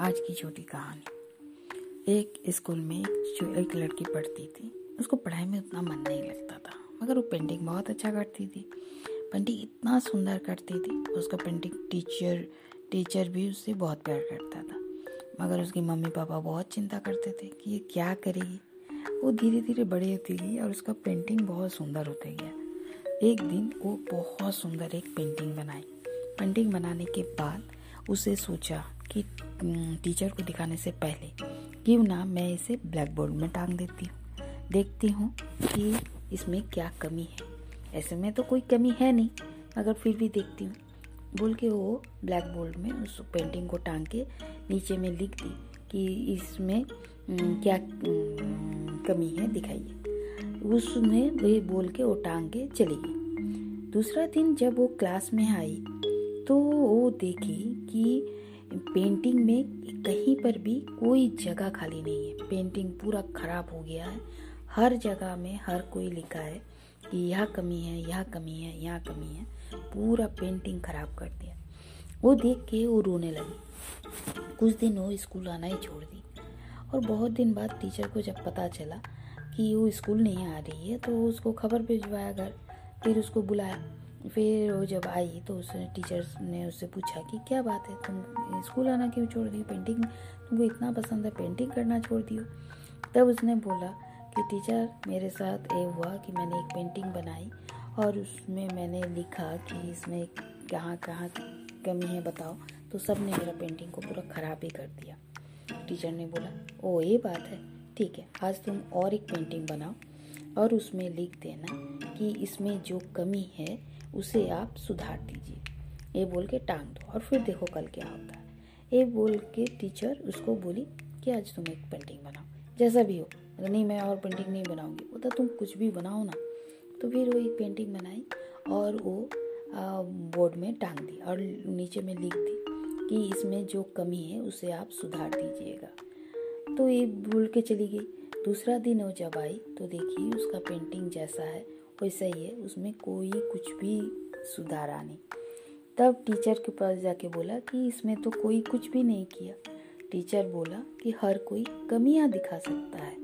आज की छोटी कहानी। एक स्कूल में एक, एक लड़की पढ़ती थी उसको पढ़ाई में उतना मन नहीं लगता था मगर वो पेंटिंग बहुत अच्छा करती थी। पेंटिंग इतना सुंदर करती थी उसका पेंटिंग टीचर टीचर भी उससे बहुत प्यार करता था। मगर उसकी मम्मी पापा बहुत चिंता करते थे कि ये क्या करेगी। वो धीरे धीरे बड़ी होती गई और उसका पेंटिंग बहुत सुंदर होता गया। एक दिन वो बहुत सुंदर एक पेंटिंग बनाई। पेंटिंग बनाने के बाद उसे सोचा कि टीचर को दिखाने से पहले, क्यों ना मैं इसे ब्लैक बोर्ड में टांग देती हूँ। देखती हूँ कि इसमें क्या कमी है। ऐसे में तो कोई कमी है नहीं मगर फिर भी देखती हूँ। बोल के वो ब्लैक बोर्ड में उस पेंटिंग को टांग के नीचे में लिख दी कि इसमें क्या कमी है दिखाइए। उसने वे बोल के वो टांग के चली गई। दूसरा दिन जब वो क्लास में आई तो देखी कि पेंटिंग में कहीं पर भी कोई जगह खाली नहीं है। पेंटिंग पूरा खराब हो गया है। हर जगह में हर कोई लिखा है कि यह कमी है, यह कमी है, यह कमी है। पूरा पेंटिंग खराब कर दिया। वो देख के वो रोने लगी। कुछ दिन वो स्कूल आना ही छोड़ दी। और बहुत दिन बाद टीचर को जब पता चला कि वो स्कूल नहीं आ रही है तो उसको खबर भिजवाया घर। फिर उसको बुलाया। फिर वो जब आई तो उसने टीचर्स ने उससे पूछा कि क्या बात है, तुम स्कूल आना क्यों छोड़ दियो पेंटिंग तुमको इतना पसंद है पेंटिंग करना छोड़ दियो। तब उसने बोला कि टीचर मेरे साथ ये हुआ कि मैंने एक पेंटिंग बनाई और उसमें मैंने लिखा कि इसमें कहाँ कहाँ कमी है बताओ। तो सबने मेरा पेंटिंग को पूरा ख़राब ही कर दिया। टीचर ने बोला, ओ, ये बात है, ठीक है, आज तुम और एक पेंटिंग बनाओ और उसमें लिख देना कि इसमें जो कमी है, उसे आप सुधार दीजिए। ये बोल के टांग दो और फिर देखो कल क्या होता है। ये बोल के टीचर उसको बोली कि आज तुम एक पेंटिंग बनाओ। जैसा भी हो। नहीं, मैं और पेंटिंग नहीं बनाऊँगी। वो तो तुम कुछ भी बनाओ ना। तो फिर वो एक पेंटिंग बनाई और वो बोर्ड में टांग दी और नीचे में लिख दी कि इसमें जो कमी है, उसे आप सुधार दीजिएगा। तो ये बोल के चली गई। दूसरा दिन वो जब आई तो देखिए उसका पेंटिंग जैसा है वैसा ही है, उसमें कोई कुछ भी सुधारा नहीं। तब टीचर के पास जाके बोला कि इसमें तो कोई कुछ भी नहीं किया। टीचर बोला कि हर कोई कमियाँ दिखा सकता है,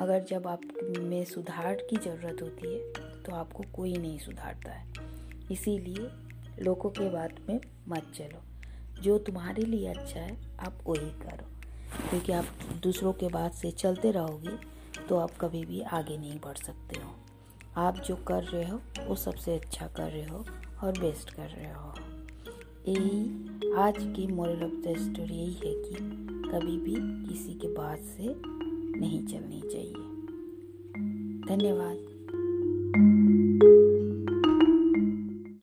मगर जब आप में सुधार की ज़रूरत होती है तो आपको कोई नहीं सुधारता है। इसीलिए लोगों के बात में मत चलो। जो तुम्हारे लिए अच्छा है, आप वही करो। क्योंकि आप दूसरों के बात से चलते रहोगे तो आप कभी भी आगे नहीं बढ़ सकते हो। आप जो कर रहे हो, वो सबसे अच्छा कर रहे हो और बेस्ट कर रहे हो। यही आज की मॉरल ऑफ़ द स्टोरी यही है कि कभी भी किसी के बात से नहीं चलनी चाहिए। धन्यवाद।